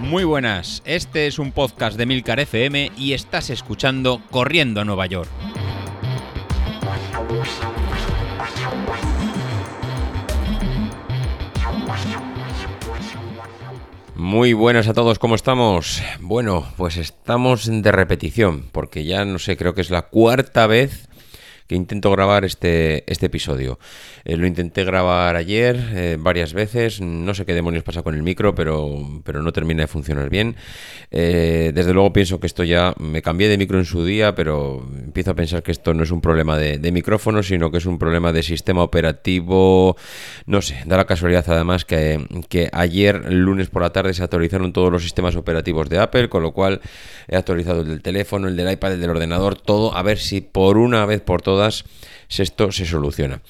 Muy buenas, este es un podcast de Milcar FM y estás escuchando Corriendo a Nueva York. Muy buenas a todos, ¿cómo estamos? Bueno, pues estamos de repetición, porque ya no sé, creo que es la cuarta vez que intento grabar este, este episodio. Eh, lo intenté grabar ayer eh, varias veces, no sé qué demonios pasa con el micro, pero, pero no termina de funcionar bien. Eh, desde luego pienso que esto ya, me cambié de micro en su día, pero empiezo a pensar que esto no es un problema de, micrófono, sino que es un problema de sistema operativo, no sé, da la casualidad además que, que ayer, lunes por la tarde, se actualizaron todos los sistemas operativos de Apple, con lo cual he actualizado el del teléfono, el del iPad, el del ordenador, todo, a ver si por una vez por todas esto se soluciona.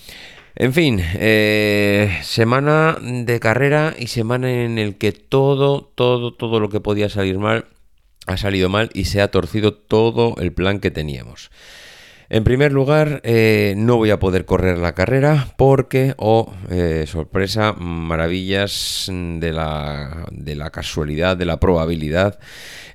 En fin, eh, semana de carrera y semana en el que todo, todo, todo lo que podía salir mal ha salido mal y se ha torcido todo el plan que teníamos. En primer lugar, eh, no voy a poder correr la carrera porque, oh, eh, sorpresa, maravillas de la, de la casualidad, de la probabilidad,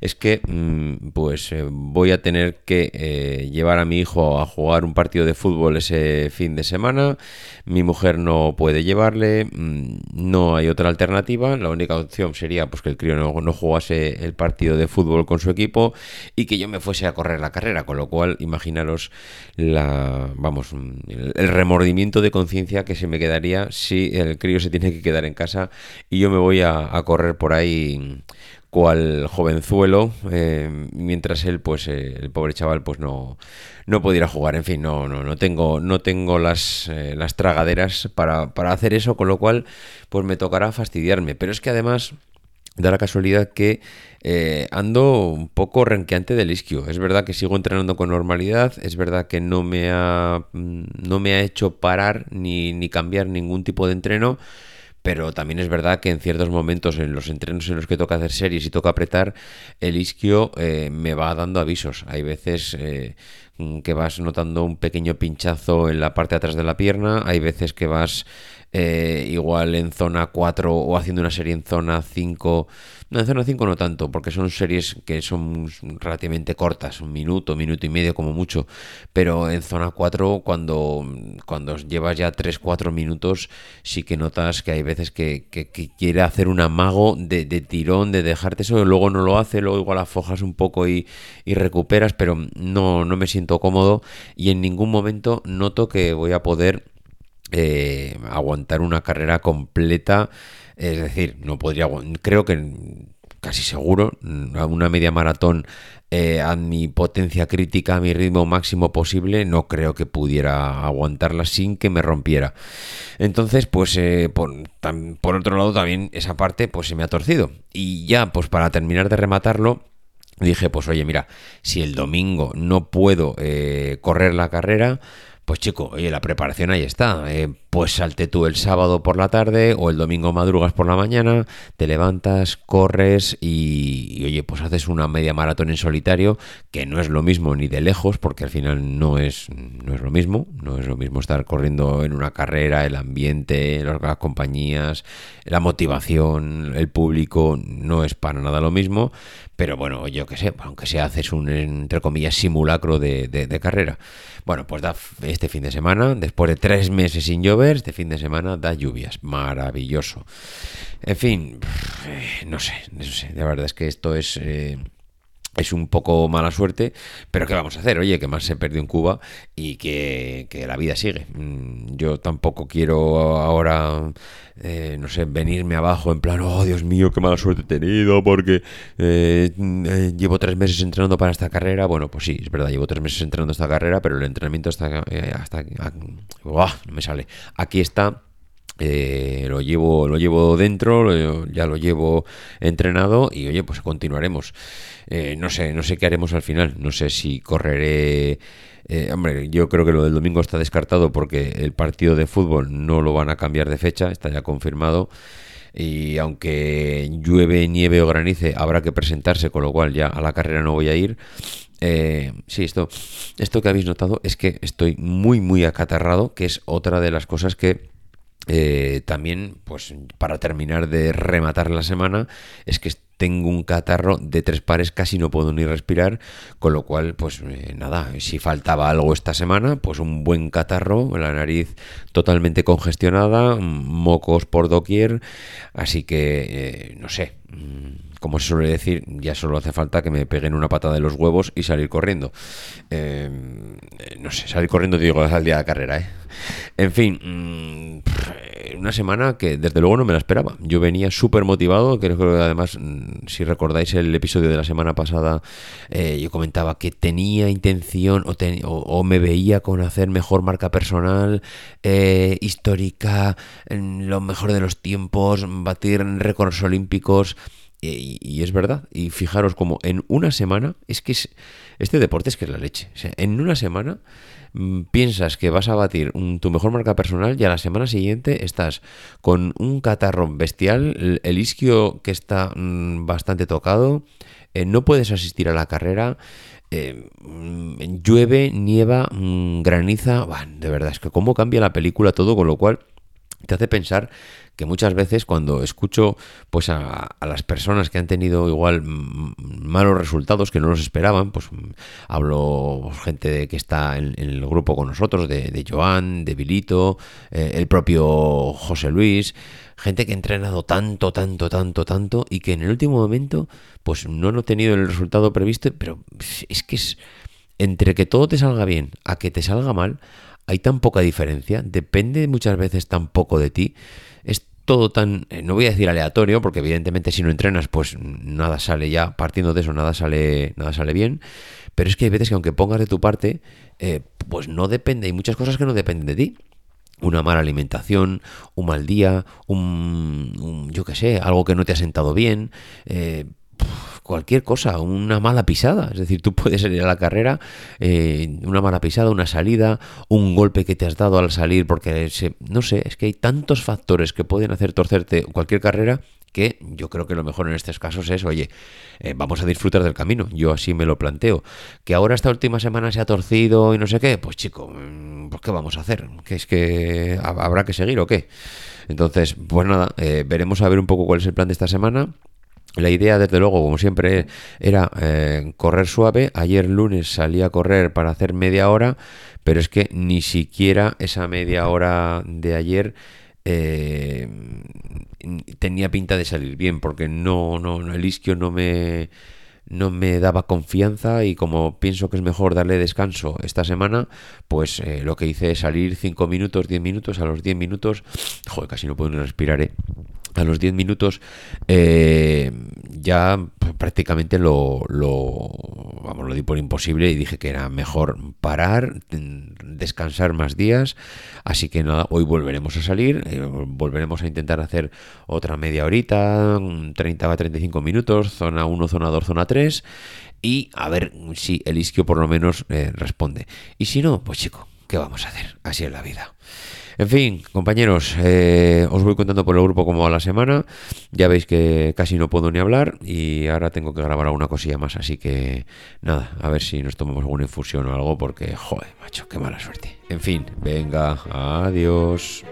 es que mm, pues eh, voy a tener que llevar a mi hijo a jugar un partido de fútbol ese fin de semana. Mi mujer no puede llevarle, mm, no hay otra alternativa. La única opción sería pues, que el crío no, no jugase el partido de fútbol con su equipo y que yo me fuese a correr la carrera, con lo cual imaginaros la, vamos, el, remordimiento de conciencia que se me quedaría si el crío se tiene que quedar en casa y yo me voy a, correr por ahí cual jovenzuelo, eh, mientras él, pues, eh, el pobre chaval, pues no, no pudiera jugar. En fin, no, no, no tengo, no tengo las, eh, las tragaderas para, para hacer eso, con lo cual, pues me tocará fastidiarme. Pero es que además da la casualidad que eh, ando un poco renqueante del isquio. Es verdad que sigo entrenando con normalidad, es verdad que no me ha, mm, no me ha hecho parar ni, ni cambiar ningún tipo de entreno, pero también es verdad que en ciertos momentos, en los entrenos en los que toca hacer series y toca apretar, el isquio eh, me va dando avisos. Hay veces eh, que vas notando un pequeño pinchazo en la parte de atrás de la pierna, hay veces que vas eh, igual en zona 4 o haciendo una serie en zona 5. No, en zona 5 no tanto, porque son series que son relativamente cortas, un minuto, minuto y medio como mucho. Pero en zona 4, cuando, cuando llevas ya 3-4 minutos, sí que notas que hay veces que, quiere hacer un amago de, tirón, de dejarte eso, luego no lo hace, luego igual afojas un poco y, y recuperas, pero no, no me siento cómodo y en ningún momento noto que voy a poder eh, aguantar una carrera completa. Es decir, no podría, creo que casi seguro, una media maratón eh, a mi potencia crítica, a mi ritmo máximo posible, no creo que pudiera aguantarla sin que me rompiera. Entonces, pues eh, por, por, otro lado también esa parte pues se me ha torcido. Y ya, pues para terminar de rematarlo, dije, pues oye, mira, si el domingo no puedo correr la carrera, pues chico, oye, la preparación ahí está. Eh, pues salte tú el sábado por la tarde o el domingo madrugas por la mañana, te levantas, corres y, oye, pues haces una media maratón en solitario, que no es lo mismo ni de lejos, porque al final no es, no es lo mismo. No es lo mismo estar corriendo en una carrera, el ambiente, las compañías, la motivación, el público, no es para nada lo mismo. Pero bueno, yo qué sé, aunque sea haces un, entre comillas, simulacro de, carrera. Bueno, pues este fin de semana, después de tres meses sin llover, este fin de semana da lluvias. Maravilloso. En fin, no sé, no sé. La verdad es que esto es... Eh, es un poco mala suerte, pero ¿qué vamos a hacer? Oye, que más se perdió en Cuba y que, la vida sigue. Mm, yo tampoco quiero ahora, eh, no sé, venirme abajo en plan, oh Dios mío, qué mala suerte he tenido porque eh, eh, llevo tres meses entrenando para esta carrera. Bueno, pues sí, es verdad, llevo tres meses entrenando esta carrera, pero el entrenamiento hasta... hasta no me sale. Aquí está eh, lo llevo lo llevo dentro ya lo llevo entrenado y oye pues continuaremos. Eh, no sé no sé qué haremos al final. No sé si correré eh, hombre yo creo que lo del domingo está descartado porque el partido de fútbol no lo van a cambiar de fecha está ya confirmado. Y aunque llueve nieve o granice habrá que presentarse con lo cual ya a la carrera no voy a ir. Sí, esto, esto que habéis notado es que estoy muy, muy acatarrado, que es otra de las cosas que Eh, también, pues para terminar de rematar la semana, es que tengo un catarro de tres pares, casi no puedo ni respirar, con lo cual, pues eh, nada, si faltaba algo esta semana, pues un buen catarro, la nariz totalmente congestionada, mocos por doquier, así que, eh, no sé, mm, como se suele decir, ya solo hace falta que me peguen una patada de los huevos y salir corriendo. Eh, no sé, salir corriendo digo al día de carrera, ¿eh? En fin, mm, una semana que desde luego no me la esperaba. Yo venía súper motivado, creo que además, mm, si recordáis el episodio de la semana pasada, eh, yo comentaba que tenía intención o, me veía con hacer mejor marca personal, eh, histórica, en lo mejor de los tiempos, batir récords olímpicos. Y, es verdad. Y fijaros como en una semana, es que este deporte es que es la leche. en una semana mm, piensas que vas a batir tu mejor marca personal y a la semana siguiente estás con un catarro bestial, el, isquio que está mm, bastante tocado, eh, no puedes asistir a la carrera. Eh, mm, llueve, nieva, graniza, de verdad, es que cómo cambia la película todo, con lo cual te hace pensar que muchas veces cuando escucho pues a, las personas que han tenido igual malos resultados que no los esperaban, pues hablo gente de, que está en, el grupo con nosotros, de, Joan, de Vilito, eh, el propio José Luis, gente que ha entrenado tanto, tanto, tanto, tanto y que en el último momento pues no han tenido el resultado previsto, pero es que es entre que todo te salga bien a que te salga mal, hay tan poca diferencia, depende muchas veces tan poco de ti, es todo tan, eh, no voy a decir aleatorio, porque evidentemente si no entrenas, pues nada sale ya, partiendo de eso, nada sale, nada sale bien, pero es que hay veces que aunque pongas de tu parte, eh, pues no depende, hay muchas cosas que no dependen de ti. Una mala alimentación, un mal día, un, yo qué sé, algo que no te ha sentado bien, eh, cualquier cosa, una mala pisada. Es decir, tú puedes salir a la carrera, eh, una mala pisada, una salida, un golpe que te has dado al salir, porque no sé, es que hay tantos factores que pueden hacer torcerte cualquier carrera que yo creo que lo mejor en estos casos es, oye, eh, vamos a disfrutar del camino. Yo así me lo planteo. Que ahora esta última semana se ha torcido y no sé qué, pues chico, mm, pues ¿qué vamos a hacer? ¿Que es que habrá que seguir o qué? Entonces, pues nada, eh, veremos a ver un poco cuál es el plan de esta semana. La idea, desde luego, como siempre, era eh, correr suave. Ayer lunes salí a correr para hacer media hora, pero es que ni siquiera esa media hora de ayer eh, tenía pinta de salir bien, porque no, no, el isquio no me no me daba confianza y como pienso que es mejor darle descanso esta semana, pues eh, lo que hice es salir 5 minutos, 10 minutos, a los 10 minutos, joder, casi no puedo ni respirar, ¿eh? a los 10 minutos eh, ya prácticamente lo, lo, vamos, lo di por imposible y dije que era mejor parar, descansar más días. Así que nada, hoy volveremos a salir, eh, volveremos a intentar hacer otra media horita, 30 a 35 minutos, zona 1, zona 2, zona 3 y a ver si el isquio por lo menos eh, responde. Y si no, pues chico, ¿qué vamos a hacer? Así es la vida. En fin, compañeros, eh, os voy contando por el grupo cómo va la semana. Ya veis que casi no puedo ni hablar y ahora tengo que grabar alguna cosilla más. Así que nada, a ver si nos tomamos alguna infusión o algo porque, joder, macho, qué mala suerte. En fin, venga, adiós.